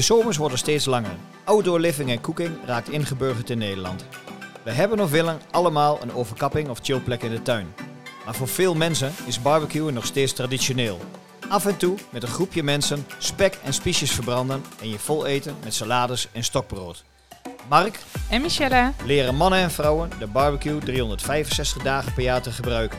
De zomers worden steeds langer. Outdoor living en cooking raakt ingeburgerd in Nederland. We hebben of willen allemaal een overkapping of chillplek in de tuin. Maar voor veel mensen is barbecuen nog steeds traditioneel. Af en toe met een groepje mensen spek en spiesjes verbranden en je vol eten met salades en stokbrood. Mark En Michelle, leren mannen en vrouwen de barbecue 365 dagen per jaar te gebruiken.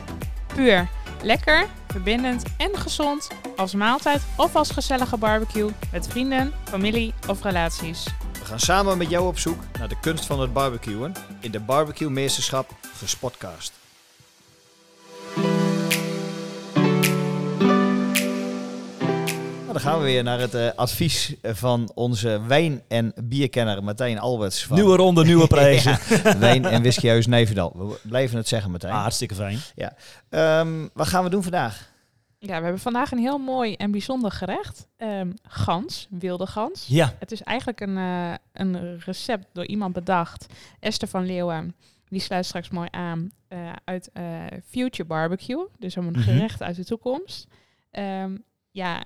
puur. Lekker, verbindend en gezond. Als maaltijd of als gezellige barbecue met vrienden, familie of relaties. We gaan samen met jou op zoek naar de kunst van het barbecuen in de Barbecue Meesterschap Gespotcast. Nou, dan gaan we weer naar het eh, advies van onze wijn- en bierkenner Martijn Alberts. Van Nieuwe ronde, nieuwe prijzen. Ja, wijn- en whiskyhuis Nijverdal. We blijven het zeggen, Martijn. Ah, hartstikke fijn. Ehm, wat gaan we doen vandaag? Ja, we hebben vandaag een heel mooi en bijzonder gerecht. Ehm, gans, wilde gans. Ja, Het is eigenlijk een, eh, een recept door iemand bedacht. Esther van Leeuwen. Die sluit straks mooi aan eh, uit eh, Future Barbecue. Dus een Mhm. gerecht uit de toekomst. Ehm, ja,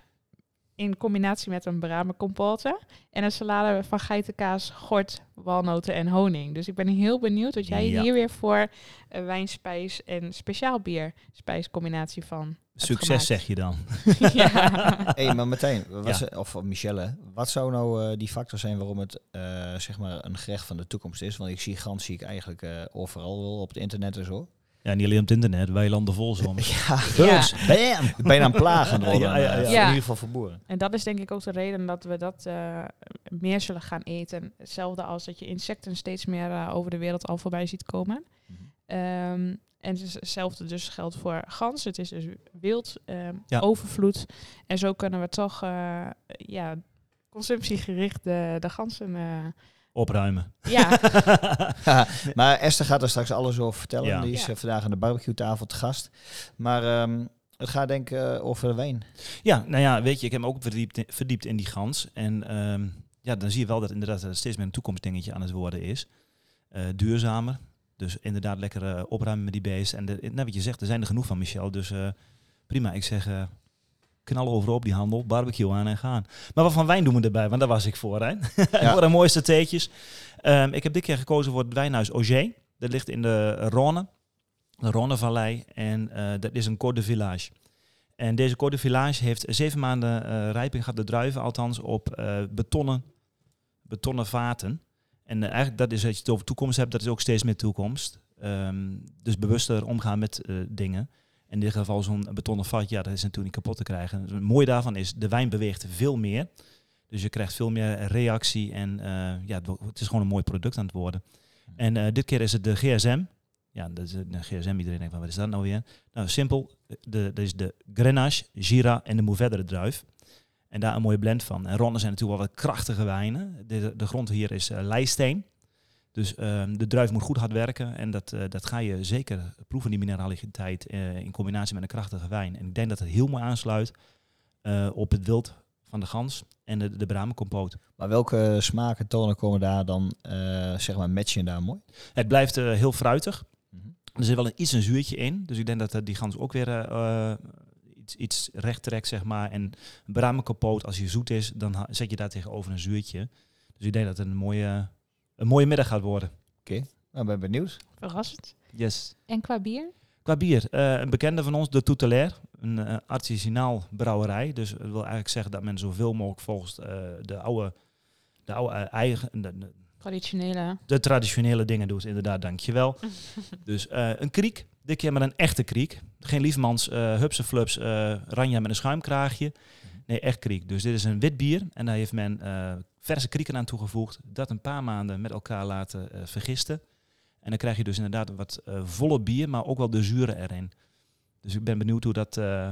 in combinatie met een bramencompote. En een salade van geitenkaas, gort, walnoten en honing. Dus ik ben heel benieuwd wat jij Ja. hier weer voor uh, wijnspijs en speciaal bierspijs combinatie van succes zeg je dan. ja. Hey, maar wat Ja. of Michelle, wat zou nou eh, die factor zijn waarom het eh, zeg maar een gerecht van de toekomst is? Want ik zie gans zie ik eigenlijk eh, overal wel op het internet en zo. Ja, niet alleen op het internet, weilanden vol soms. Ja, Dus, bam! bijna een plaag aan het worden. Ja, ja, ja. eh, Ja. In ieder geval voor boeren. En dat is denk ik ook de reden dat we dat eh, meer zullen gaan eten. Hetzelfde als dat je insecten steeds meer eh, over de wereld al voorbij ziet komen. Mhm. Ehm, en hetzelfde dus geldt voor gans. Het is dus wild, ehm, Ja. overvloed. En zo kunnen we toch eh, ja, consumptiegericht de, de ganzen... Opruimen. ja, maar Esther gaat er straks alles over vertellen. Ja. Die is Ja. eh, vandaag aan de barbecue tafel te gast. Maar ehm, het gaat denk ik eh, over de wijn. Ja, nou ja, weet je, ik heb me ook verdiept, verdiept in die gans. En ehm, ja, dan zie je wel dat inderdaad steeds meer een toekomstdingetje aan het worden is. Eh, duurzamer. Dus inderdaad lekker opruimen met die beesten. En de, net wat je zegt, er zijn er genoeg van, Michel. Dus eh, prima, ik zeg knallen overop die handel, barbecue aan en gaan. Maar wat van wijn doen we erbij? Want daar was ik voor, hè? voor de mooiste theetjes. Ehm, ik heb dit keer gekozen voor het wijnhuis Auger. Dat ligt in de Rhône, de Rhônevallei. En eh, dat is een Côte de Village. En deze Côte de Village heeft zeven maanden eh, rijping gehad, de druiven althans, op eh, betonnen, betonnen vaten. En eigenlijk dat is dat je het over toekomst hebt, dat is ook steeds meer toekomst. Ehm, dus bewuster omgaan met dingen. In dit geval zo'n betonnen vat, ja, dat is natuurlijk niet kapot te krijgen. Het mooie daarvan is, de wijn beweegt veel meer. Dus je krijgt veel meer reactie en eh, ja, het is gewoon een mooi product aan het worden. En eh, dit keer is het de GSM. Ja, dat is de GSM. Iedereen denkt van, wat is dat nou weer? Nou, simpel. Dat is de Grenache, Gira en de Mourvedre druif. En daar een mooie blend van. En Ronde zijn natuurlijk wel wat krachtige wijnen. De, de grond hier is eh leisteen. Dus ehm, de druif moet goed hard werken. En dat, eh, dat ga je zeker proeven, die mineraliteit, eh, in combinatie met een krachtige wijn. En ik denk dat het heel mooi aansluit eh, op het wild van de gans en de, de bramencompoot. Maar welke smaken, tonen komen daar dan, zeg maar, matchen daar mooi? Het blijft heel fruitig. Mhm. Er zit wel een, iets een zuurtje in. Dus ik denk dat die gans ook weer iets, iets recht trekt, zeg maar. En een bramenkapoot, als hij zoet is, dan zet je daar tegenover een zuurtje. Dus ik denk dat het een mooie, een mooie middag gaat worden. Nou, ben benieuwd. verrassend. Yes. En qua bier? Qua bier, eh, een bekende van ons, de Toutelaire. Een eh, artisanaal brouwerij. Dus dat wil eigenlijk zeggen dat men zoveel mogelijk volgens eh, de oude, de oude eigen, de, de- Traditionele. de traditionele dingen doet. Inderdaad, dankjewel. dus eh, een kriek. Dit keer met een echte kriek. Geen liefmans, eh hupse flups, eh ranja met een schuimkraagje. Nee, echt kriek. Dus dit is een wit bier. En daar heeft men eh, verse krieken aan toegevoegd. Dat een paar maanden met elkaar laten eh, vergisten. En dan krijg je dus inderdaad wat eh, volle bier, maar ook wel de zuren erin. Dus ik ben benieuwd hoe dat... eh,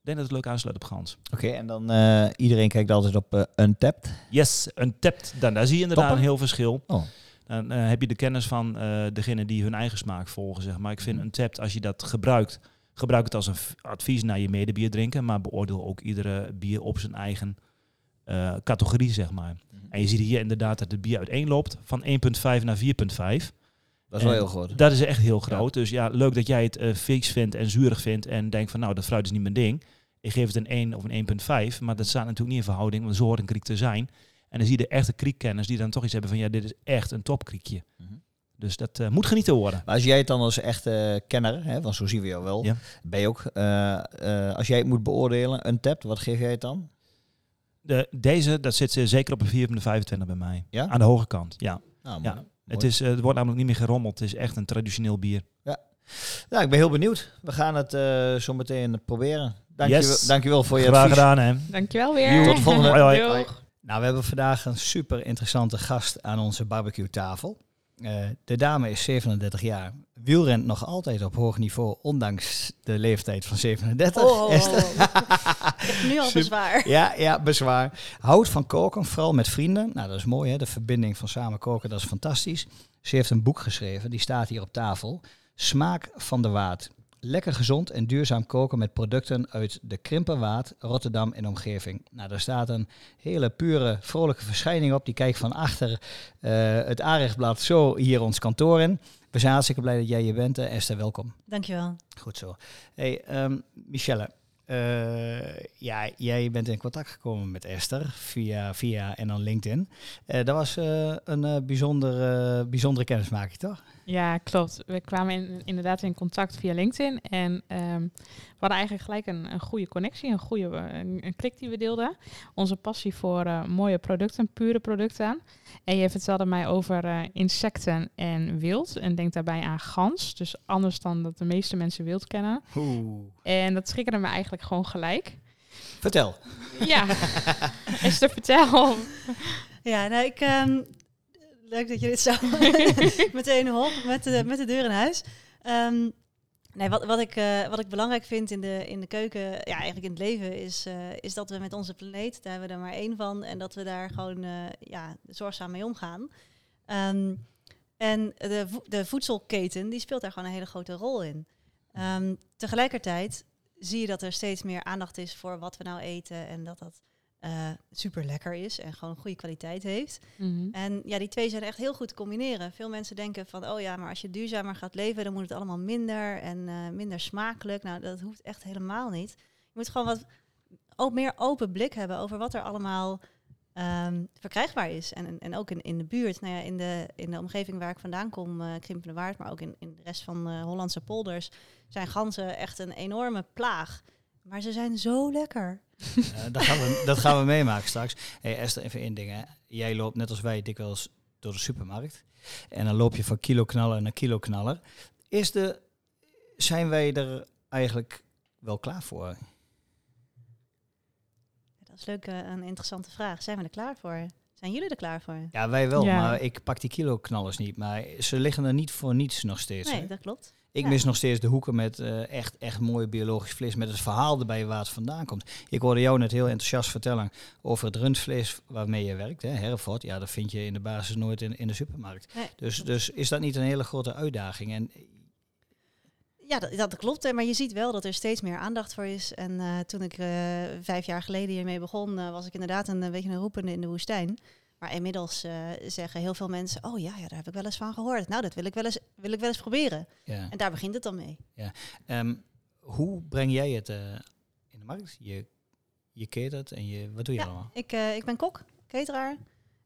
ik denk dat het leuk aansluit op Gans. Oké, en dan iedereen kijkt altijd op eh, Untapped. Yes, een tapped. Dan, daar zie je inderdaad Toppen. een heel verschil. Oh. Dan heb je de kennis van degene die hun eigen smaak volgen, zeg maar. Ik vind Mhm. een tapped, als je dat gebruikt, gebruik het als een advies naar je medebier drinken, maar beoordeel ook iedere bier op zijn eigen eh, categorie, zeg maar. En je ziet hier inderdaad dat het bier uiteenloopt van 1,5 naar 4,5. Dat is wel heel groot. Dat is echt heel groot. Dus ja, leuk dat jij het eh vies vindt en zuurig vindt en denkt van nou, dat fruit is niet mijn ding. Ik geef het een 1 of een 1,5, maar dat staat natuurlijk niet in verhouding, want zo hoort een kriek te zijn. En dan zie je de echte kriekkenners die dan toch iets hebben van ja, dit is echt een topkriekje. Mhm. Dus dat eh, moet genieten worden. Maar als jij het dan als echte kenner, hè, want zo zien we jou wel, Ja. ben je ook, als jij het moet beoordelen, een tap, wat geef jij het dan? De, deze, dat zit ze zeker op een 4,25 bij mij. Ja? Aan de hoge kant, ja. Nou, Ja. Het, is, eh, het wordt namelijk niet meer gerommeld. Het is echt een traditioneel bier. Nou, ik ben heel benieuwd. We gaan het eh, zo meteen proberen. Dankjewel, Yes. dankjewel voor je Graag advies. gedaan, hè. Dankjewel weer. Tot de volgende. Hoi, hoi. Doeg. Nou, we hebben vandaag een super interessante gast aan onze barbecue tafel. Eh, de dame is 37 jaar. Wielrent nog altijd op hoog niveau, ondanks de leeftijd van 37. Oh, oh, nu al bezwaar. Ja, ja, bezwaar. Houdt van koken, vooral met vrienden. Nou, dat is mooi, hè? De verbinding van samen koken, dat is fantastisch. Ze heeft een boek geschreven, die staat hier op tafel. Smaak van de Waard. Lekker gezond en duurzaam koken met producten uit de Krimperwaard, Rotterdam en omgeving. Nou, daar staat een hele pure, vrolijke verschijning op. Die kijkt van achter eh, het Arechtblad zo hier ons kantoor in. We zijn hartstikke blij dat jij hier bent. Eh, Esther, welkom. Dankjewel. Goed zo. Hey, ehm, Michelle. Eh, ja, jij bent in contact gekomen met Esther via, via en dan LinkedIn. Eh, dat was eh, een bijzondere, bijzondere kennismaking, toch? Ja, klopt. We kwamen in- inderdaad in contact via LinkedIn. En ehm, we hadden eigenlijk gelijk een, een goede connectie, een goede een, een klik die we deelden. Onze passie voor mooie producten, pure producten. En je vertelde mij over insecten en wild. En denk daarbij aan gans. Dus anders dan dat de meeste mensen wild kennen. Oeh. En dat triggerde me eigenlijk gewoon gelijk. Vertel. Ja, Esther, vertel. Ja, nou, ik, ehm, leuk dat je dit zo meteen hop met de, met de deur in huis. Ehm, nee, wat, wat, ik, eh, wat ik belangrijk vind in de, in de keuken, ja, eigenlijk in het leven, is, eh, is dat we met onze planeet, daar hebben we er maar één van, en dat we daar gewoon eh, ja, zorgzaam mee omgaan. Ehm, en de, vo- de voedselketen, die speelt daar gewoon een hele grote rol in. Ehm, tegelijkertijd zie je dat er steeds meer aandacht is voor wat we nou eten en dat dat eh, super lekker is en gewoon goede kwaliteit heeft. Mhm. En ja, die twee zijn echt heel goed te combineren. Veel mensen denken van, oh ja, maar als je duurzamer gaat leven, dan moet het allemaal minder en eh, minder smakelijk. Nou, dat hoeft echt helemaal niet. Je moet gewoon wat ook meer open blik hebben over wat er allemaal ehm, verkrijgbaar is. En, en, ook in, in de buurt, nou ja, in de, in de omgeving waar ik vandaan kom, eh Krimpende Waard, maar ook in, in de rest van de Hollandse polders, zijn ganzen echt een enorme plaag. Maar ze zijn zo lekker. Eh, dat, gaan we, dat gaan we meemaken straks. Hey Esther, even één ding. Jij loopt net als wij dikwijls door de supermarkt. En dan loop je van kilo knaller naar kilo knaller. Is de, zijn wij er eigenlijk wel klaar voor? Dat is leuk, eh, een interessante vraag. Zijn we er klaar voor? Zijn jullie er klaar voor? Ja, wij wel, Ja. maar ik pak die kilo knallers niet. Maar ze liggen er niet voor niets nog steeds. Nee, hè. dat klopt. Ik ja. mis nog steeds de hoeken met eh, echt, echt mooi biologisch vlees. Met het verhaal erbij waar het vandaan komt. Ik hoorde jou net heel enthousiast vertellen over het rundvlees waarmee je werkt. Hè, Herford, ja, dat vind je in de basis nooit in, in de supermarkt. Nee, Dus, dus is dat niet een hele grote uitdaging? En Ja, dat, dat klopt. Maar je ziet wel dat er steeds meer aandacht voor is. En eh, toen ik eh, vijf jaar geleden hiermee begon, eh, was ik inderdaad een, beetje een roepende in de woestijn. Maar inmiddels zeggen heel veel mensen, oh ja, ja, daar heb ik wel eens van gehoord. Nou, dat wil ik wel eens, wil ik wel eens proberen. ja. En daar begint het dan mee. Ehm, hoe breng jij het in de markt? Je, je catert en je, wat doe je Ja. allemaal? Ik, ik ben kok, cateraar.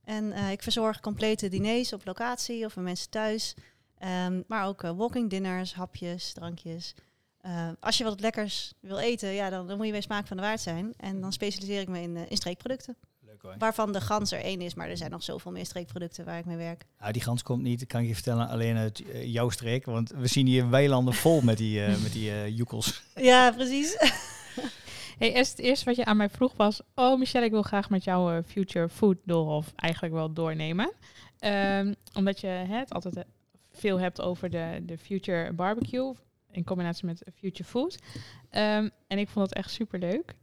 En ik verzorg complete diners op locatie of bij mensen thuis. Ehm, maar ook eh, walking dinners, hapjes, drankjes. Eh, als je wat lekkers wil eten, ja, dan, dan moet je bij smaak van de waard zijn. En dan specialiseer ik me in, eh, in streekproducten. Leuk hoor. Waarvan de gans er één is, maar er zijn nog zoveel meer streekproducten waar ik mee werk. Nou, die gans komt niet, kan ik je vertellen, alleen uit jouw streek. Want we zien hier weilanden vol met die, eh met die eh, joekels. Ja, precies. Hey, het eerste wat je aan mij vroeg was... Oh, Michelle, ik wil graag met jou eh, Future Food Doolhof eigenlijk wel doornemen. Ehm, omdat je hè, het altijd veel hebt over de, de Future Barbecue... in combinatie met Future Food. Ehm, en ik vond het echt superleuk.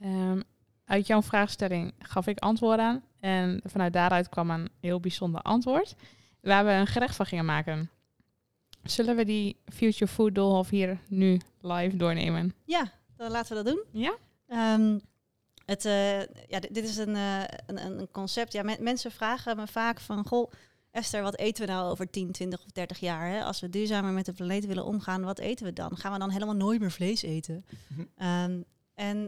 Ehm uit jouw vraagstelling gaf ik antwoord aan. En vanuit daaruit kwam een heel bijzonder antwoord... waar we een gerecht van gingen maken. Zullen we die Future Food Doolhof hier nu live doornemen? Ja, dan laten we dat doen. Ja? Ehm, het, eh, ja, dit, is een, eh, een, een concept. Ja, men- mensen vragen me vaak van... Goh, Esther, wat eten we nou over 10, 20 of 30 jaar? Hè? Als we duurzamer met de planeet willen omgaan, wat eten we dan? Gaan we dan helemaal nooit meer vlees eten? Mhm. Ehm, en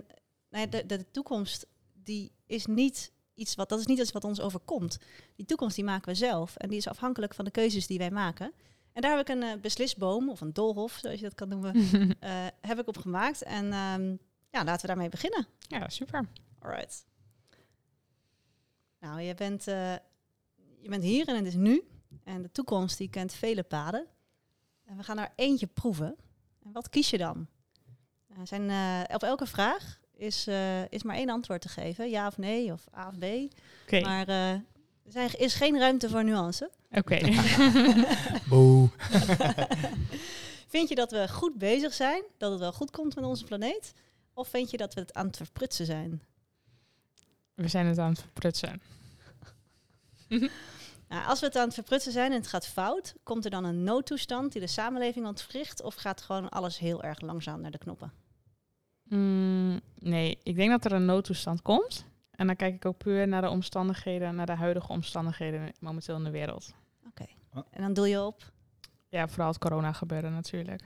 nou ja, de, de, toekomst die is niet iets wat, dat is niet iets wat ons overkomt. Die toekomst die maken we zelf. En die is afhankelijk van de keuzes die wij maken. En daar heb ik een eh, beslisboom, of een doolhof, zoals je dat kan noemen, eh, heb ik op gemaakt. En ehm, ja, laten we daarmee beginnen. ja, super. Alright. Nou, je bent, eh, je bent hier en het is nu. En de toekomst die kent vele paden. En we gaan er eentje proeven. En wat kies je dan? Er zijn, eh, op elke vraag is, eh, is maar één antwoord te geven. Ja of nee, of A of B. Oké, Maar eh, er zijn, is geen ruimte voor nuance. oké. Boe. Vind je dat we goed bezig zijn? Dat het wel goed komt met onze planeet? Of vind je dat we het aan het verprutsen zijn? we zijn het aan het verprutsen. Nou, als we het aan het verprutsen zijn en het gaat fout, komt er dan een noodtoestand die de samenleving ontwricht? Of gaat gewoon alles heel erg langzaam naar de knoppen? Mm, nee, ik denk dat er een noodtoestand komt. En dan kijk ik ook puur naar de omstandigheden, naar de huidige omstandigheden momenteel in de wereld. Oké. En dan doe je op. Ja, vooral het corona gebeuren natuurlijk.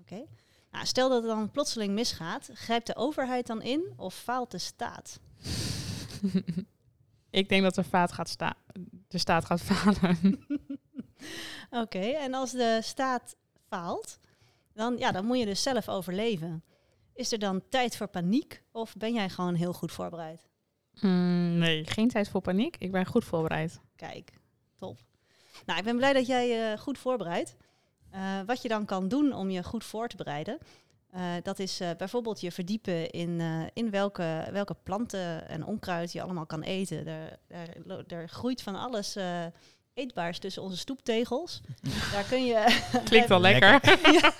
Oké. Nou, stel dat het dan plotseling misgaat, grijpt de overheid dan in of faalt de staat? ik denk dat de, vaat gaat sta de staat gaat falen. Oké, en als de staat faalt, dan, ja, dan moet je dus zelf overleven. Is er dan tijd voor paniek of ben jij gewoon heel goed voorbereid? Mm, nee, geen tijd voor paniek. Ik ben goed voorbereid. Kijk, top. Nou, ik ben blij dat jij je goed voorbereidt. Eh, wat je dan kan doen om je goed voor te bereiden, eh, dat is eh, bijvoorbeeld je verdiepen in, eh, in welke, welke planten en onkruid je allemaal kan eten. Er, er, er groeit van alles eh, eetbaars tussen onze stoeptegels. Daar kun je... Klinkt wel lekker. ja.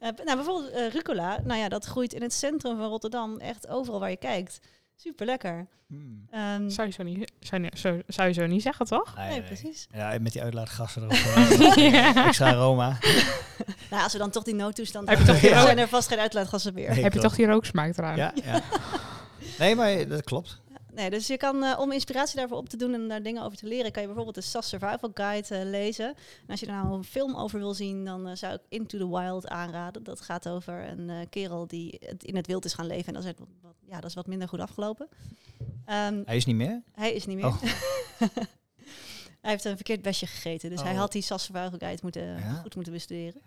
Nou, bijvoorbeeld rucola. Nou ja, dat groeit in het centrum van Rotterdam. Echt overal waar je kijkt. Super lekker. Hmm. zou, je zo niet, zou, je- zo, zou je zo niet zeggen, toch? nee, precies. Ja, met die uitlaatgassen erop. eh, Ja. Extra aroma. Nou, als we dan toch die noodtoestand Heb je hebben, toch die dan rook- zijn er vast geen uitlaatgassen meer. Nee, Heb je toch die rooksmaak eraan? Ja, ja. Nee, maar dat klopt. Nee, dus je kan, eh, om inspiratie daarvoor op te doen en daar dingen over te leren, kan je bijvoorbeeld de SAS Survival Guide eh, lezen. En als je er nou een film over wil zien, dan eh, zou ik Into the Wild aanraden. Dat gaat over een kerel die het in het wild is gaan leven. En dat is, wat, wat- ja, dat is wat minder goed afgelopen. Ehm, Hij is niet meer. hij is niet meer. Oh. hij heeft een verkeerd besje gegeten. Dus hij Oh. had die SAS Survival Guide moeten, Ja. goed moeten bestuderen.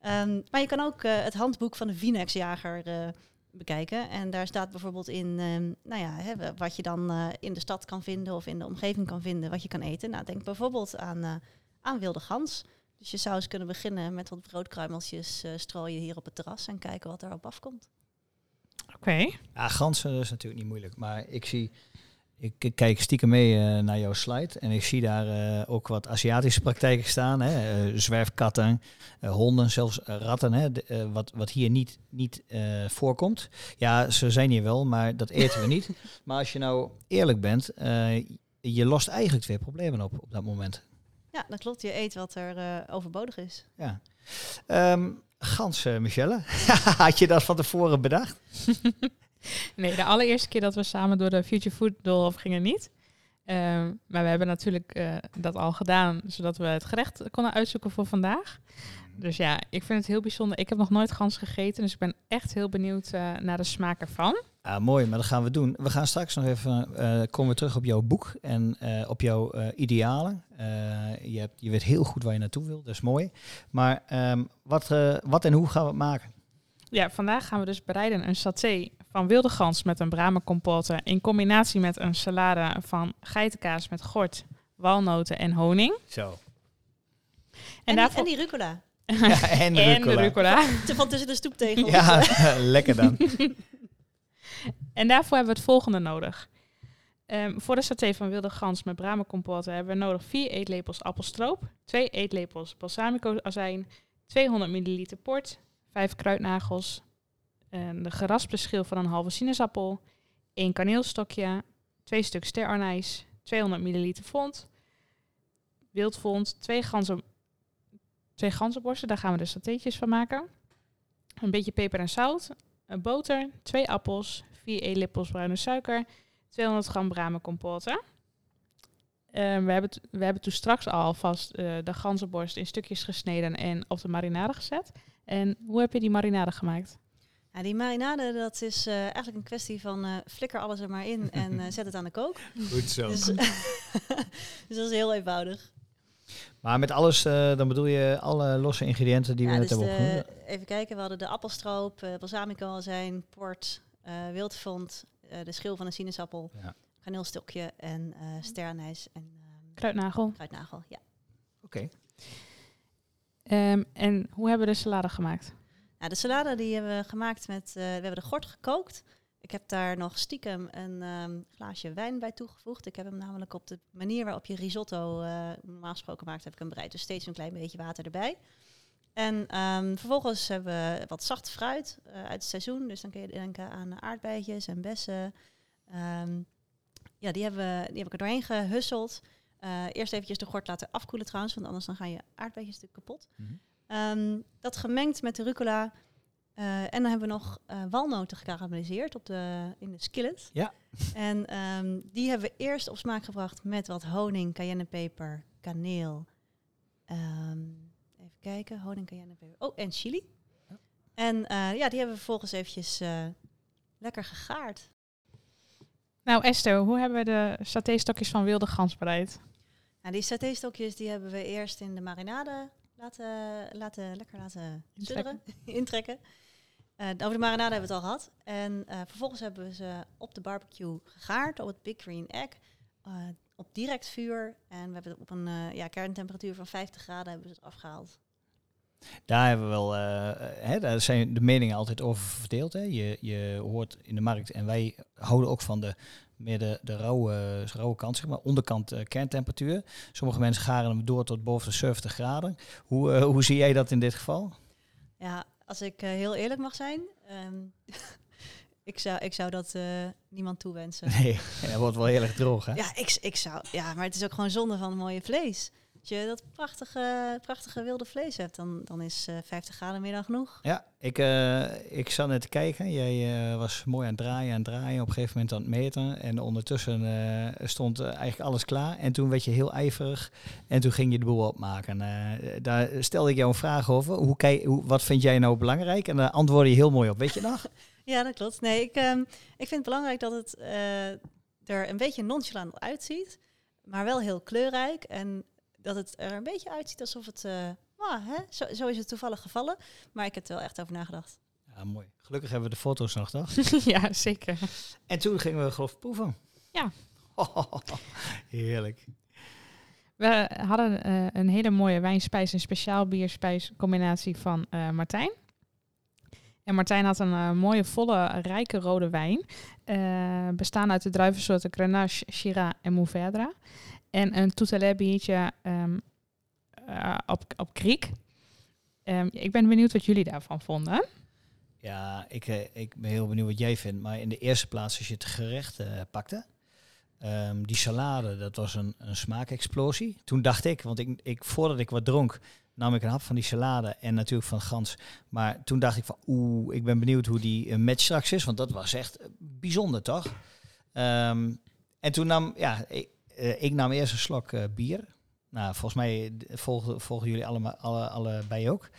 Ehm, maar je kan ook het handboek van de Vinex-jager bekijken. En daar staat bijvoorbeeld in ehm, nou ja, hè, wa- wat je dan eh, in de stad kan vinden of in de omgeving kan vinden, wat je kan eten. Nou, denk bijvoorbeeld aan, eh, aan wilde gans. Dus je zou eens kunnen beginnen met wat broodkruimeltjes eh strooien hier op het terras en kijken wat erop afkomt. Oké. Ja, ganzen is natuurlijk niet moeilijk. Maar ik zie... Ik kijk stiekem mee eh, naar jouw slide. En ik zie daar eh, ook wat Aziatische praktijken staan. Hè? Eh, zwerfkatten, honden, zelfs ratten. Hè? De- wat, wat hier niet, niet voorkomt. Ja, ze zijn hier wel, maar dat eten we niet. Maar als je nou eerlijk bent... je lost eigenlijk twee problemen op op dat moment. Ja, dat klopt. Je eet wat er overbodig is. Ja. Ehm, gans, Michelle. Had je dat van tevoren bedacht? Nee, de allereerste keer dat we samen door de Future Food Doolhof gingen niet. Ehm, maar we hebben natuurlijk eh, dat al gedaan, zodat we het gerecht konden uitzoeken voor vandaag. Dus ja, ik vind het heel bijzonder. Ik heb nog nooit gans gegeten, dus ik ben echt heel benieuwd eh, naar de smaak ervan. Ah, mooi, maar dat gaan we doen. We gaan straks nog even eh, komen we terug op jouw boek en op jouw idealen. Je, hebt, je weet heel goed waar je naartoe wil, dat is mooi. Maar ehm, wat, wat en hoe gaan we het maken? Ja, vandaag gaan we dus bereiden een saté van wilde gans met een bramencompote in combinatie met een salade van geitenkaas met gort, walnoten en honing. Zo. En, En, die, daarvoor en die rucola. Ja, en, en de rucola. rucola. Te- Van tussen de stoeptegels. Ja, lekker dan. En daarvoor hebben we het volgende nodig. Ehm, voor de saté van wilde gans met bramencompote hebben we nodig 4 eetlepels appelstroop, 2 eetlepels balsamico azijn, 200 milliliter port, 5 kruidnagels, en de geraspte schil van een halve sinaasappel, 1 kaneelstokje, 2 stuk sterrenijs, 200 milliliter fond, wildfond, 2 ganzen, twee ganzenborsten, daar gaan we de satéetjes van maken. Een beetje peper en zout, een boter, 2 appels, 4 eetlepels bruine suiker, 200 gram bramencompote. Ehm, we, hebben we hebben toen straks al vast eh, de ganzenborst in stukjes gesneden en op de marinade gezet. En hoe heb je die marinade gemaakt? Ja, die marinade, dat is eh, eigenlijk een kwestie van eh, flikker alles er maar in en eh, zet het aan de kook. Goed zo. Dus, dus dat is heel eenvoudig. Maar met alles, eh, dan bedoel je alle losse ingrediënten die we net dus hebben opgenoemd? even kijken, we hadden de appelstroop, uh, balsamico zijn, port, eh wildvond, eh, de schil van een sinaasappel, Ja. kaneelstokje en eh sterrenijs en ehm, Kruidnagel. kruidnagel. Ja. Oké. Ehm, en hoe hebben we de salade gemaakt? Nou, de salade die hebben we gemaakt met, eh, we hebben de gort gekookt. Ik heb daar nog stiekem een ehm, glaasje wijn bij toegevoegd. Ik heb hem namelijk op de manier waarop je risotto eh, normaal gesproken maakt, heb ik hem bereid. Dus steeds een klein beetje water erbij. En ehm, vervolgens hebben we wat zacht fruit eh, uit het seizoen. Dus dan kun je denken aan aardbeidjes en bessen. Ehm, ja, die, hebben, die heb ik er doorheen gehusseld. Eh, eerst eventjes de gort laten afkoelen trouwens, want anders dan gaan je aardbeidjes natuurlijk kapot. Mhm. Ehm, dat gemengd met de rucola. Eh, en dan hebben we nog eh, walnoten gekarameliseerd op de, in de skillet. Ja. En ehm, die hebben we eerst op smaak gebracht met wat honing, cayennepeper, kaneel. Ehm, even kijken, honing, cayennepeper. Oh, en chili. Ja. En eh, ja, die hebben we vervolgens eventjes eh, lekker gegaard. Nou Esther, hoe hebben we de satéstokjes van wilde gans bereid? Nou, die satéstokjes die hebben we eerst in de marinade laten, laten lekker laten Intrekken. sudderen, intrekken. Eh, over de marinade hebben we het al gehad. En eh, vervolgens hebben we ze op de barbecue gegaard op het Big Green Egg. eh, op direct vuur. En we hebben het op een eh, ja, kerntemperatuur van 50 graden hebben we het afgehaald. Daar hebben we wel, eh, hè, daar zijn de meningen altijd over verdeeld. Hè. Je, je hoort in de markt, en wij houden ook van de meer de, de rauwe, rauwe kant, zeg maar, onderkant eh, kerntemperatuur. Sommige mensen garen hem door tot boven de 70 graden. Hoe, eh, hoe zie jij dat in dit geval? Ja, als ik eh, heel eerlijk mag zijn. ehm, ik, zou, ik zou dat niemand toewensen. Nee, dat wordt wel heel erg droog, hè? Ja, ik, ik zou. Ja, maar het is ook gewoon zonde van mooie vlees. Als je dat prachtige, prachtige wilde vlees hebt, dan, dan is eh 50 graden meer dan genoeg. Ja, ik, eh, ik zat net te kijken. Jij eh, was mooi aan het draaien, aan het draaien. Op een gegeven moment aan het meten. En ondertussen eh, stond eh, eigenlijk alles klaar. En toen werd je heel ijverig. En toen ging je de boel opmaken. Eh, daar stelde ik jou een vraag over. Hoe kijk, hoe, wat vind jij nou belangrijk? En daar antwoordde je heel mooi op. Weet je nog? Ja, dat klopt. Nee, ik, ehm, ik vind het belangrijk dat het eh, er een beetje nonchalant uitziet, maar wel heel kleurrijk. En dat het er een beetje uitziet alsof het. ah, hè? Zo, zo is het toevallig gevallen. Maar ik heb er wel echt over nagedacht. Ja, mooi. Gelukkig hebben we de foto's nog, toch? ja, zeker. En toen gingen we geloof ik proeven. Ja. heerlijk. We hadden eh, een hele mooie wijnspijs en speciaal bierspijs combinatie van eh, Martijn. En Martijn had een mooie, volle, rijke rode wijn. bestaan uit de druivensoorten Grenache, Shiraz en Mourvedre. En een Toutelet biertje ehm, eh, op, op kriek. Ehm, ik ben benieuwd wat jullie daarvan vonden. Ja, ik, eh, ik ben heel benieuwd wat jij vindt. Maar in de eerste plaats, als je het gerecht eh, pakte, ehm, die salade, dat was een, een smaakexplosie. Toen dacht ik, want ik, ik, voordat ik wat dronk, nam ik een hap van die salade en natuurlijk van gans. Maar toen dacht ik van, oeh, ik ben benieuwd hoe die match straks is. Want dat was echt bijzonder, toch? En toen nam, ja, ik, eh, ik nam eerst een slok eh, bier. Nou, volgens mij eh, volgen, volgen jullie allemaal, alle, allebei ook.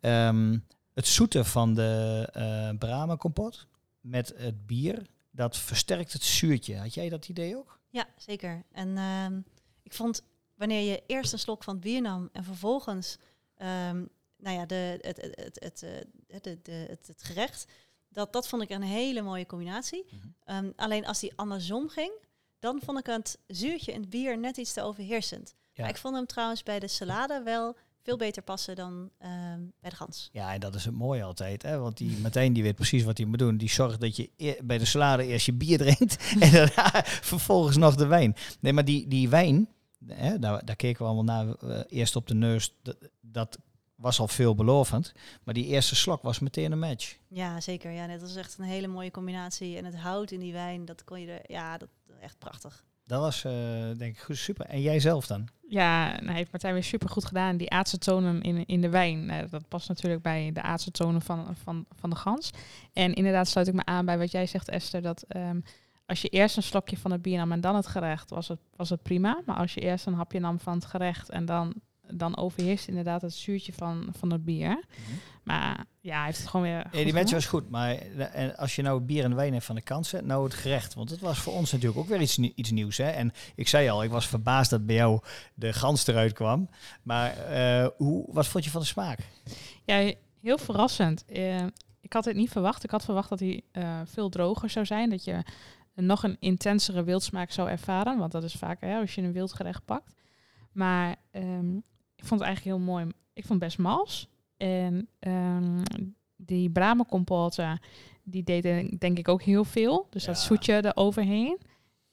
Ehm, het zoete van de eh Brahma kompot met het bier, dat versterkt het zuurtje. Had jij dat idee ook? Ja, zeker. En ehm, ik vond wanneer je eerst een slok van het bier nam en vervolgens ehm, nou ja, de, het, het, het, het, eh, het, het, het, het gerecht, dat, dat vond ik een hele mooie combinatie. Mhm. Alleen als die andersom ging, dan vond ik het zuurtje in het bier net iets te overheersend. Ja. Maar ik vond hem trouwens bij de salade wel veel beter passen dan ehm, bij de gans. Ja, en dat is het mooie altijd. Hè? Want die Martijn die weet precies wat hij moet doen. Die zorgt dat je eer- bij de salade eerst je bier drinkt en daarna vervolgens nog de wijn. Nee, maar die, die wijn, hè, daar, daar keken we allemaal naar. eh, eerst op de neus, dat, dat was al veelbelovend. Maar die eerste slok was meteen een match. Ja, zeker. Ja, dat was echt een hele mooie combinatie. En het hout in die wijn, dat kon je er, ja, dat echt prachtig. Dat was eh, denk ik goed, super. En jij zelf dan? Ja, nou heeft Martijn weer super goed gedaan. Die acetonen in, in de wijn, eh, dat past natuurlijk bij de acetonen van, van, van de gans. En inderdaad sluit ik me aan bij wat jij zegt, Esther, dat ehm, als je eerst een slokje van het bier nam en dan het gerecht, was het, was het prima. Maar als je eerst een hapje nam van het gerecht en dan dan overheerst inderdaad het zuurtje van, van het bier. Maar ja, hij heeft het gewoon weer Ja, die match was goed, maar eh, en als je nou bier en wijn hebt van de kant zet, nou het gerecht. Want het was voor ons natuurlijk ook weer iets, iets nieuws. Hè? En ik zei al, ik was verbaasd dat bij jou de gans eruit kwam. Maar eh, hoe, wat vond je van de smaak? Ja, heel verrassend. Eh, ik had het niet verwacht. Ik had verwacht dat hij veel droger zou zijn. Dat je nog een intensere wildsmaak zou ervaren. Want dat is vaak hè, als je een wildgerecht pakt. Maar ehm, ik vond het eigenlijk heel mooi. Ik vond het best mals. En ehm, die bramencompote, die deed denk- denk ik ook heel veel. Dus dat Ja. zoetje eroverheen.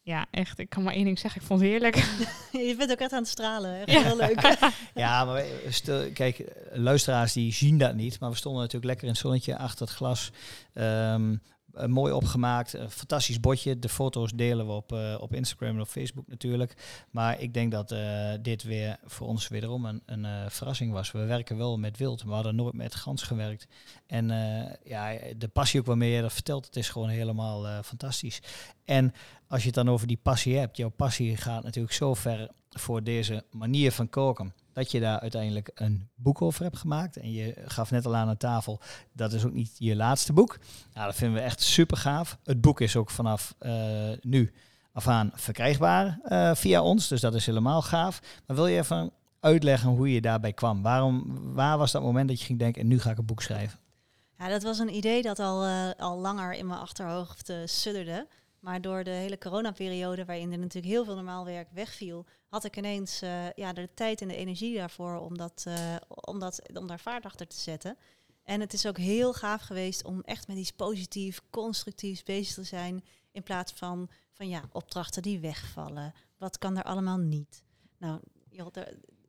Ja, echt. Ik kan maar één ding zeggen. Ik vond het heerlijk. Je bent ook echt aan het stralen. Echt Ja. heel leuk. Ja, maar stel, kijk, luisteraars die zien dat niet. Maar we stonden natuurlijk lekker in het zonnetje achter het glas. Ehm, eh, mooi opgemaakt, fantastisch bordje. De foto's delen we op, eh, op Instagram en op Facebook natuurlijk. Maar ik denk dat eh, dit weer voor ons wederom een, een verrassing was. We werken wel met wild, we hadden nooit met gans gewerkt. En ja, de passie ook waarmee je dat vertelt, het is gewoon helemaal fantastisch. En als je het dan over die passie hebt, jouw passie gaat natuurlijk zo ver voor deze manier van koken. Dat je daar uiteindelijk een boek over hebt gemaakt. En je gaf net al aan aan tafel, dat is ook niet je laatste boek. Nou, dat vinden we echt super gaaf. Het boek is ook vanaf eh, nu af aan verkrijgbaar eh, via ons. Dus dat is helemaal gaaf. Maar wil je even uitleggen hoe je daarbij kwam? Waarom, waar was dat moment dat je ging denken, en nu ga ik een boek schrijven? Ja, dat was een idee dat al, eh, al langer in mijn achterhoofd sudderde. Maar door de hele coronaperiode, waarin er natuurlijk heel veel normaal werk wegviel, had ik ineens eh, ja, de tijd en de energie daarvoor om, dat, eh, om, dat, om daar vaart achter te zetten. En het is ook heel gaaf geweest om echt met iets positiefs, constructiefs bezig te zijn. In plaats van, van ja, opdrachten die wegvallen. Wat kan er allemaal niet? Nou,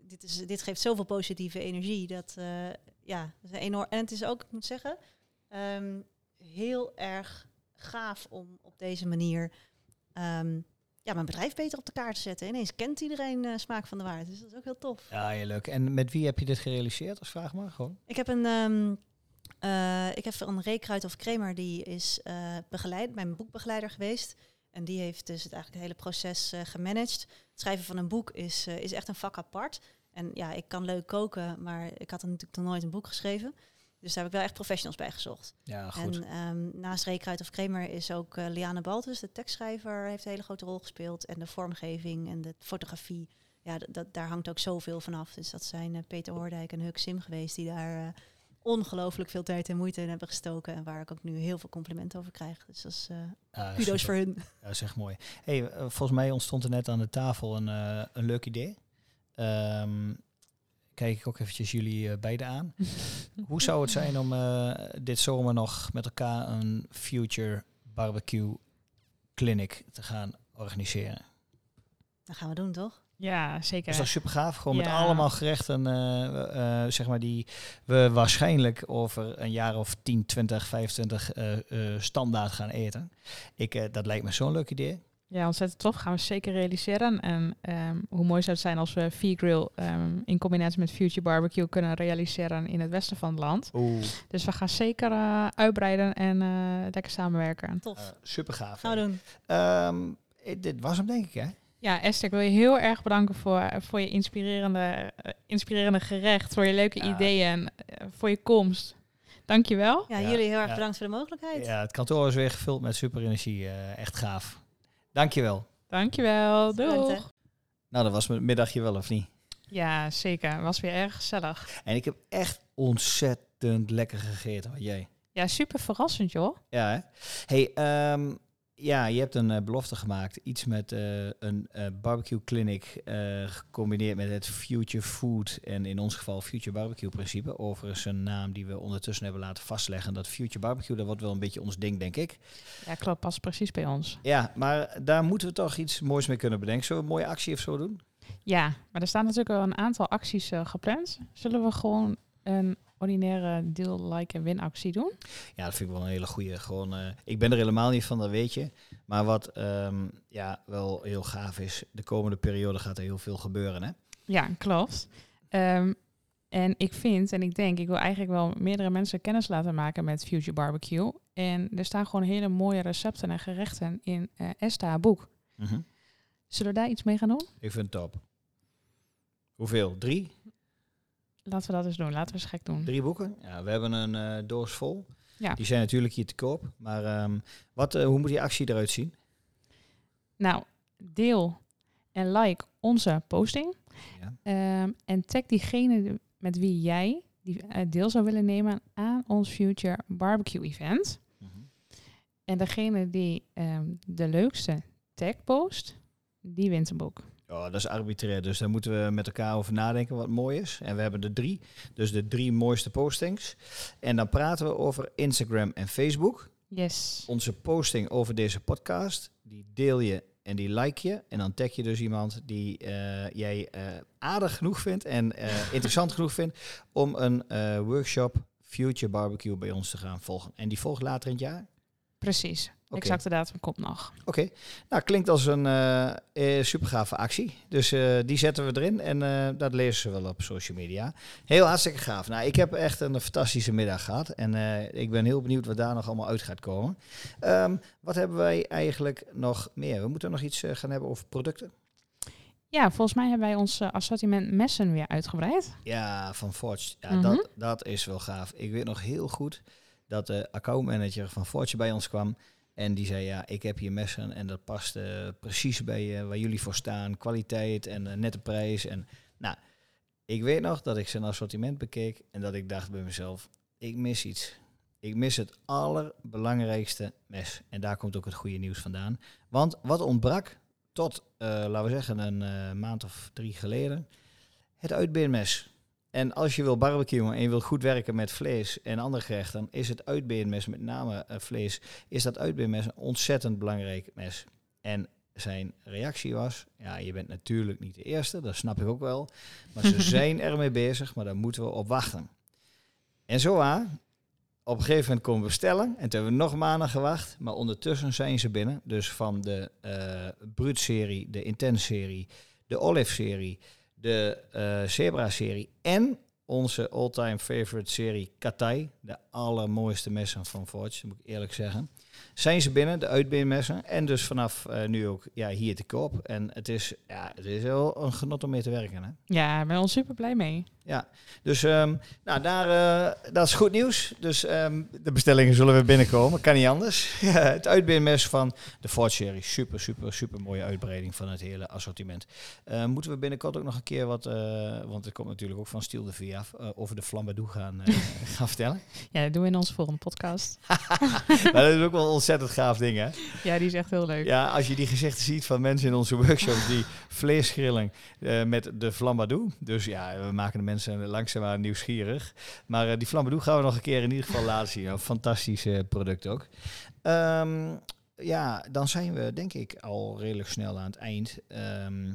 dit, is, dit geeft zoveel positieve energie. Dat, eh, ja, dat is enorm. En het is ook, ik moet zeggen, ehm, heel erg gaaf om op deze manier ehm, ja, mijn bedrijf beter op de kaart te zetten. Ineens kent iedereen eh, Smaak van de Waard. Dus dat is ook heel tof. Ja, heel leuk. En met wie heb je dit gerealiseerd als vraag maar? Gewoon. Ik heb een, ehm eh, ik heb een Reekruid of Kramer, die is eh, begeleid, mijn boekbegeleider geweest. En die heeft dus het, eigenlijk het hele proces gemanaged. Het schrijven van een boek is, is echt een vak apart. En ja, ik kan leuk koken, maar ik had natuurlijk nog nooit een boek geschreven. Dus daar heb ik wel echt professionals bij gezocht. Ja, goed. En ehm, naast Reekruid of Kramer is ook eh, Liane Baltus, de tekstschrijver, heeft een hele grote rol gespeeld. En de vormgeving en de fotografie. Ja, dat, daar hangt ook zoveel van af. Dus dat zijn eh, Peter Hoordijk en Huk Sim geweest die daar eh, ongelooflijk veel tijd en moeite in hebben gestoken. En waar ik ook nu heel veel complimenten over krijg. Dus dat is kudo's voor hun. Ja, dat is echt mooi. Hey, volgens mij ontstond er net aan de tafel een, een leuk idee. Ehm, kijk ik ook eventjes jullie eh, beiden aan. Hoe zou het zijn om eh, dit zomer nog met elkaar een Future Barbecue Clinic te gaan organiseren? Dat gaan we doen, toch? Ja, zeker. Dat is toch super gaaf? Gewoon met allemaal gerechten, eh, eh, zeg maar, die we waarschijnlijk over een jaar of 10, 20, 25 eh, eh, standaard gaan eten. Ik, eh, dat lijkt me zo'n leuk idee. Ja, ontzettend tof. Gaan we zeker realiseren. En ehm, hoe mooi zou het zijn als we V-Grill ehm, in combinatie met Future Barbecue kunnen realiseren in het westen van het land. Oeh, Dus we gaan zeker eh, uitbreiden en eh, lekker samenwerken. Tof. super gaaf. gaan we doen. Ehm, eh, dit was hem denk ik, hè? Ja, Esther, ik wil je heel erg bedanken voor, voor je inspirerende, eh, inspirerende gerecht, voor je leuke Ja. ideeën, eh, voor je komst. Dankjewel. Ja, Ja, jullie heel erg ja. bedankt voor de mogelijkheid. Ja, het kantoor is weer gevuld met super energie. eh, echt gaaf. Dankjewel. Dankjewel. Doeg. Nou, dat was mijn middagje wel, of niet? Ja, zeker. Was weer erg gezellig. En ik heb echt ontzettend lekker gegeten. Wat jij? Ja, super verrassend, joh. Ja, hè? Hey, ehm, ja, je hebt een eh, belofte gemaakt. Iets met eh, een eh, barbecue clinic gecombineerd met het Future Food en in ons geval Future Barbecue principe. Overigens een naam die we ondertussen hebben laten vastleggen. Dat Future Barbecue, dat wordt wel een beetje ons ding, denk ik. Ja, klopt. Past precies bij ons. Ja, maar daar moeten we toch iets moois mee kunnen bedenken. Zullen we een mooie actie of zo doen? Ja, maar er staan natuurlijk wel een aantal acties gepland. Zullen we gewoon een ordinaire deal, like en win actie doen? Ja, dat vind ik wel een hele goede. Gewoon, eh, ik ben er helemaal niet van, dat weet je. Maar wat ehm, ja, wel heel gaaf is, de komende periode gaat er heel veel gebeuren. Hè? Ja, klopt. Ehm, en ik vind en ik denk, ik wil eigenlijk wel meerdere mensen kennis laten maken met Future Barbecue. En er staan gewoon hele mooie recepten en gerechten in eh Esta boek. Zullen we daar iets mee gaan doen? Ik vind het top. Hoeveel? Drie? Laten we dat eens doen. Laten we eens gek doen. Drie boeken. Ja, we hebben een eh, doos vol. Ja. Die zijn natuurlijk hier te koop. Maar ehm, wat, eh, hoe moet die actie eruit zien? Nou, deel en like onze posting. Ja. Ehm, en tag diegene met wie jij die, eh, deel zou willen nemen aan ons Future Barbecue Event. Mhm. En degene die ehm, de leukste tag post, die wint een boek. Ja, dat is arbitrair, dus daar moeten we met elkaar over nadenken wat mooi is. En we hebben er drie, dus de drie mooiste postings. En dan praten we over Instagram en Facebook. Yes. Onze posting over deze podcast, die deel je en die like je. En dan tag je dus iemand die eh, jij eh, aardig genoeg vindt en eh, interessant genoeg vindt om een workshop Future Barbecue bij ons te gaan volgen. En die volgt later in het jaar? Precies. Oké. Exacte datum komt nog. Oké, nou klinkt als een eh eh, supergave actie. Dus eh, die zetten we erin en dat lezen ze wel op social media. Heel hartstikke gaaf. Nou, ik heb echt een fantastische middag gehad en ik ben heel benieuwd wat daar nog allemaal uit gaat komen. Ehm, wat hebben wij eigenlijk nog meer? We moeten nog iets gaan hebben over producten. Ja, volgens mij hebben wij ons assortiment messen weer uitgebreid. Ja, van Forge. Ja, Mhm. dat, dat is wel gaaf. Ik weet nog heel goed dat de accountmanager van Forge bij ons kwam. En die zei, ja, ik heb hier messen en dat past precies bij eh, waar jullie voor staan. Kwaliteit en eh, nette prijs. En nou, ik weet nog dat ik zijn assortiment bekeek en dat ik dacht bij mezelf, ik mis iets. Ik mis het allerbelangrijkste mes. En daar komt ook het goede nieuws vandaan. Want wat ontbrak tot, eh, laten we zeggen, een maand of drie geleden, het uitbeenmes. En als je wil barbecuen en je wil goed werken met vlees en andere gerechten, dan is het uitbeenmes, met name eh, vlees, is dat uitbeenmes een ontzettend belangrijk mes. En zijn reactie was, ja, je bent natuurlijk niet de eerste, dat snap ik ook wel. Maar ze zijn ermee bezig, maar daar moeten we op wachten. En zo waar, op een gegeven moment komen we bestellen. En toen hebben we nog maanden gewacht. Maar ondertussen zijn ze binnen. Dus van de eh Brut-serie, de Intense-serie, de Olive-serie, de eh Zebra-serie en onze all-time favorite serie Katai. De allermooiste messen van Forge, moet ik eerlijk zeggen. Zijn ze binnen, de uitbeenmessen. En dus vanaf eh, nu ook ja, hier te koop. En het is, ja, het is wel een genot om mee te werken. Hè? Ja, ik ben ons super blij mee. Ja, dus ehm, nou, daar, eh, dat is goed nieuws. Dus ehm, de bestellingen zullen weer binnenkomen. Kan niet anders. het uitbeenmes van de Ford Serie. Super, super, super mooie uitbreiding van het hele assortiment. Eh, moeten we binnenkort ook nog een keer wat, eh, want het komt natuurlijk ook van Stiel de Via, over de Flambadou gaan, eh, gaan vertellen. Ja, dat doen we in onze volgende podcast. maar dat is ook wel een ontzettend gaaf ding, hè? Ja, die is echt heel leuk. Ja, als je die gezichten ziet van mensen in onze workshops die vlees grillen eh, met de flambadou. Dus ja, we maken de mensen langzaamaan nieuwsgierig. Maar eh, die flambadou gaan we nog een keer in ieder geval laten zien. Een fantastisch eh, product ook. Ehm, ja, dan zijn we denk ik al redelijk snel aan het eind. Ehm,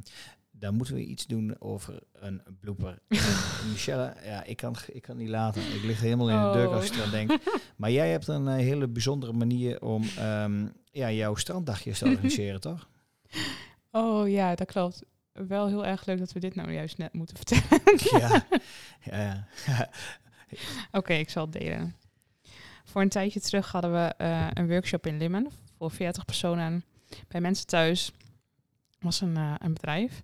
dan moeten we iets doen over een blooper. Michelle, ja, ik kan, ik kan niet laten. Ik lig helemaal in de Oh. deuk als ik eraan denk. Maar jij hebt een eh, hele bijzondere manier om ehm, ja, jouw stranddagjes te organiseren, toch? Oh ja, dat klopt. Wel heel erg leuk dat we dit nou juist net moeten vertellen. ja. ja, ja. Oké, ik zal het delen. Voor een tijdje terug hadden we eh, een workshop in Limmen voor 40 personen bij mensen thuis. was een, eh, een bedrijf.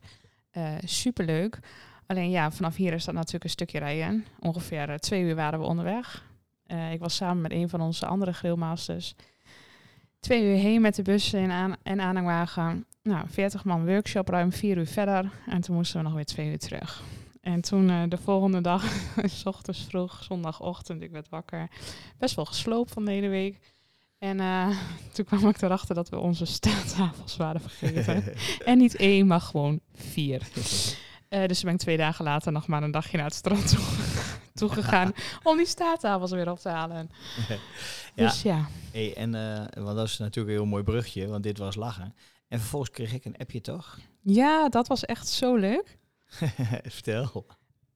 Eh superleuk. Alleen ja, vanaf hier is dat natuurlijk een stukje rijden. Ongeveer eh, twee uur waren we onderweg. Eh, ik was samen met een van onze andere grillmasters. Twee uur heen met de bus en, aan en aanhangwagen. Nou, 40 man workshop, ruim vier uur verder. En toen moesten we nog weer twee uur terug. En toen de volgende dag, s ochtends vroeg, zondagochtend, ik werd wakker. Best wel gesloopt van de hele week. En eh, toen kwam ik erachter dat we onze staattafels waren vergeten. en niet één, maar gewoon vier. Eh, dus ben ik twee dagen later nog maar een dagje naar het strand toe, toegegaan om die staattafels weer op te halen. Ja. Dus ja, Hey, en eh, want dat is natuurlijk een heel mooi brugje, want dit was lachen. En vervolgens kreeg ik een appje, toch? ja, dat was echt zo leuk. Vertel.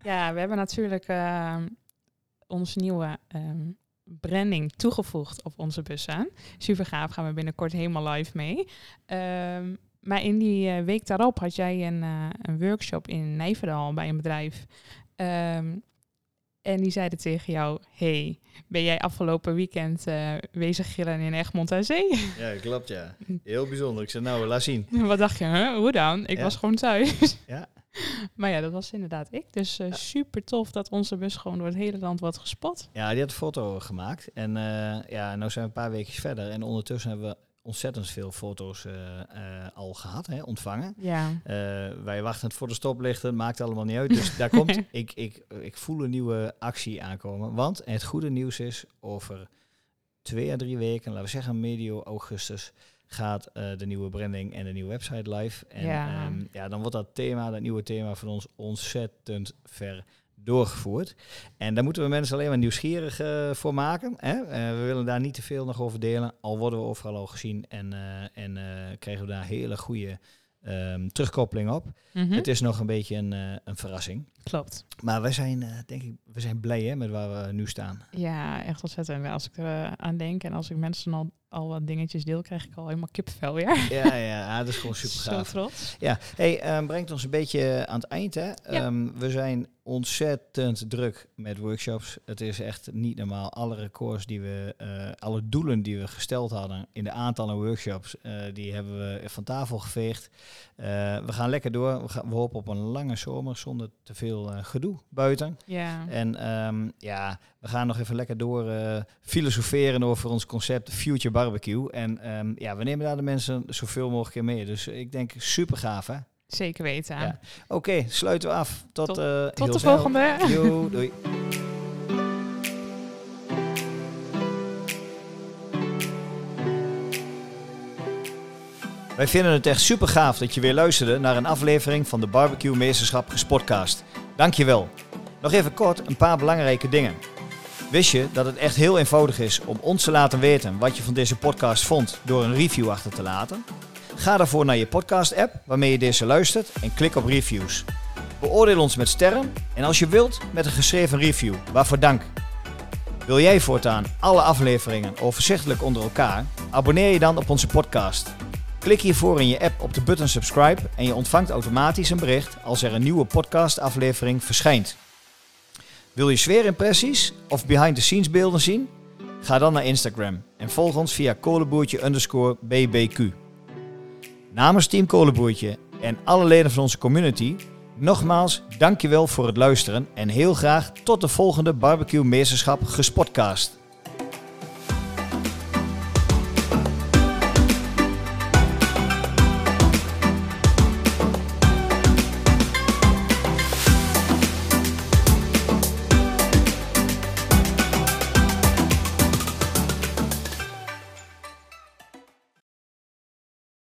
Ja, we hebben natuurlijk ehm, onze nieuwe ehm, branding toegevoegd op onze bussen. Super gaaf, gaan we binnenkort helemaal live mee. Ehm, maar in die eh, week daarop had jij een, eh, een workshop in Nijverdal bij een bedrijf. Ehm, en die zeiden tegen jou, hey, ben jij afgelopen weekend eh wezen gillen in Egmond aan Zee? Ja, klopt ja. Heel bijzonder. Ik zei, nou, laat zien. Wat dacht je, hè? hoe dan? Ik Ja. was gewoon thuis. Maar ja, dat was inderdaad ik. Dus eh, super tof dat onze bus gewoon door het hele land wordt gespot. Ja, die had een foto gemaakt. En eh ja, nu zijn we een paar weken verder. En ondertussen hebben we ontzettend veel foto's eh, al gehad, hè, ontvangen. Ja. Wij wachten het voor de stoplichten, maakt allemaal niet uit. Dus daar komt, ik, ik, ik voel een nieuwe actie aankomen. Want het goede nieuws is, over twee à drie weken, laten we zeggen medio augustus, gaat eh, de nieuwe branding en de nieuwe website live. En Ja. ja. ja, dan wordt dat thema, dat nieuwe thema van ons ontzettend ver doorgevoerd. En daar moeten we mensen alleen maar nieuwsgierig eh, voor maken. Hè? Eh, we willen daar niet te veel nog over delen, al worden we overal al gezien en, en krijgen we daar hele goede ehm, terugkoppeling op. Mhm. Het is nog een beetje een, een verrassing. Klopt. Maar wij zijn, eh, denk ik, we zijn blij hè, met waar we nu staan. Ja, echt ontzettend. Als ik er eh, aan denk en als ik mensen al, al wat dingetjes deel, krijg ik al helemaal kipvel weer. Ja, ja, ja, dat is gewoon super Zo gaaf. trots. Ja, hey, ehm, brengt ons een beetje aan het eind. Hè? Ehm, we zijn ontzettend druk met workshops. Het is echt niet normaal. Alle records die we, eh, alle doelen die we gesteld hadden in de aantallen workshops, die hebben we van tafel geveegd. We gaan lekker door. We, gaan, we hopen op een lange zomer zonder te veel eh, gedoe buiten. Ja. En ehm, ja, we gaan nog even lekker door eh, filosoferen over ons concept Future Barbecue. En ehm, ja, we nemen daar de mensen zoveel mogelijk in mee. Dus ik denk super gaaf hè. Zeker weten. Ja. Oké, sluiten we af. Tot, Tot- eh, Tot de snel. volgende. Yo, doei. Wij vinden het echt super gaaf dat je weer luisterde naar een aflevering van de Barbecue Meesterschap Gespotcast. Dankjewel. Nog even kort een paar belangrijke dingen. Wist je dat het echt heel eenvoudig is om ons te laten weten wat je van deze podcast vond door een review achter te laten? Ga daarvoor naar je podcast-app waarmee je deze luistert en klik op reviews. Beoordeel ons met sterren en als je wilt met een geschreven review. Waarvoor dank. Wil jij voortaan alle afleveringen overzichtelijk onder elkaar? Abonneer je dan op onze podcast. Klik hiervoor in je app op de button subscribe en je ontvangt automatisch een bericht als er een nieuwe podcastaflevering verschijnt. Wil je sfeerimpressies of behind the scenes beelden zien? Ga dan naar Instagram en volg ons via kolenboertje underscore bbq. Namens Team Kolenboertje en alle leden van onze community, nogmaals dankjewel voor het luisteren en heel graag tot de volgende Barbecue Meesterschap Gespotcast.